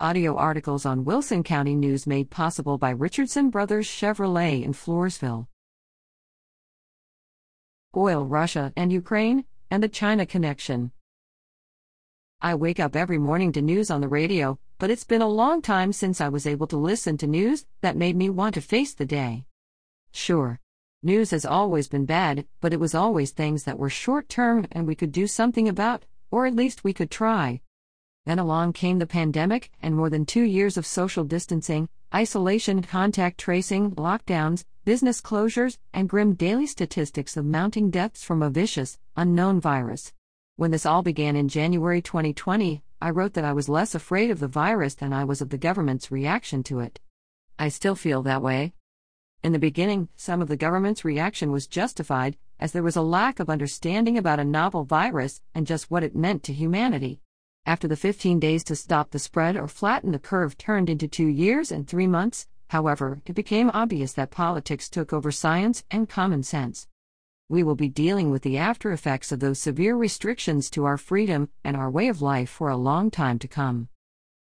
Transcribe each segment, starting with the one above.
Audio articles on Wilson County News made possible by Richardson Brothers Chevrolet in Floresville. Oil, Russia, and Ukraine, and the China connection. I wake up every morning to news on the radio, but it's been a long time since I was able to listen to news that made me want to face the day. Sure. News has always been bad, but it was always things that were short term and we could do something about, or at least we could try. Then along came the pandemic and more than two years of social distancing, isolation, contact tracing, lockdowns, business closures, and grim daily statistics of mounting deaths from a vicious, unknown virus. When this all began in January 2020, I wrote that I was less afraid of the virus than I was of the government's reaction to it. I still feel that way. In the beginning, some of the government's reaction was justified, as there was a lack of understanding about a novel virus and just what it meant to humanity. After the 15 days to stop the spread or flatten the curve turned into two years and three months, however, it became obvious that politics took over science and common sense. We will be dealing with the after effects of those severe restrictions to our freedom and our way of life for a long time to come.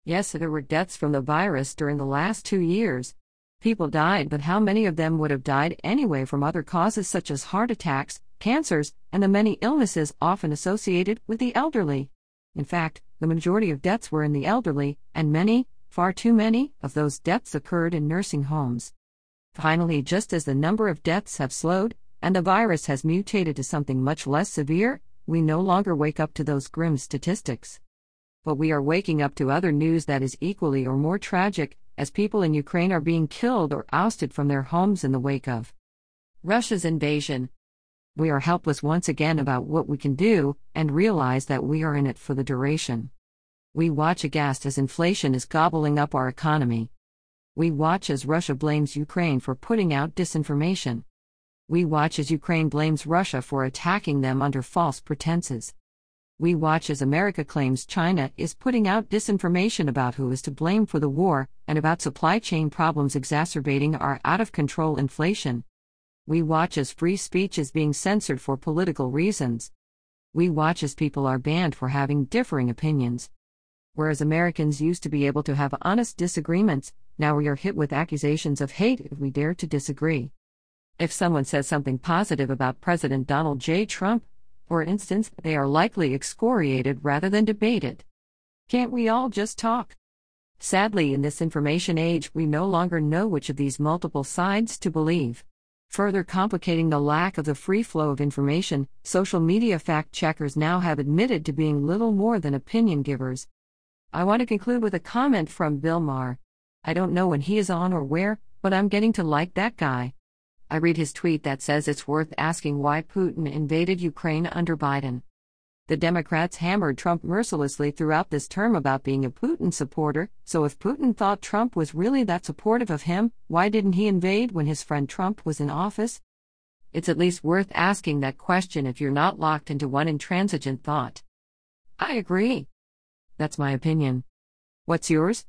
Yes, there were deaths from the virus during the last two years. People died, but how many of them would have died anyway from other causes such as heart attacks, cancers, and the many illnesses often associated with the elderly? In fact, the majority of deaths were in the elderly, and many, far too many, of those deaths occurred in nursing homes. Finally, just as the number of deaths have slowed, and the virus has mutated to something much less severe, we no longer wake up to those grim statistics. But we are waking up to other news that is equally or more tragic, as people in Ukraine are being killed or ousted from their homes in the wake of Russia's invasion, we are helpless once again about what we can do, and realize that we are in it for the duration. We watch aghast as inflation is gobbling up our economy. We watch as Russia blames Ukraine for putting out disinformation. We watch as Ukraine blames Russia for attacking them under false pretenses. We watch as America claims China is putting out disinformation about who is to blame for the war and about supply chain problems exacerbating our out of control inflation. We watch as free speech is being censored for political reasons. We watch as people are banned for having differing opinions. Whereas Americans used to be able to have honest disagreements, now we are hit with accusations of hate if we dare to disagree. If someone says something positive about President Donald J. Trump, for instance, they are likely excoriated rather than debated. Can't we all just talk? Sadly, in this information age, we no longer know which of these multiple sides to believe. Further complicating the lack of the free flow of information, social media fact checkers now have admitted to being little more than opinion givers. I want to conclude with a comment from Bill Maher. I don't know when he is on or where, but I'm getting to like that guy. I read his tweet that says it's worth asking why Putin invaded Ukraine under Biden. The Democrats hammered Trump mercilessly throughout this term about being a Putin supporter, so if Putin thought Trump was really that supportive of him, why didn't he invade when his friend Trump was in office? It's at least worth asking that question if you're not locked into one intransigent thought. I agree. That's my opinion. What's yours?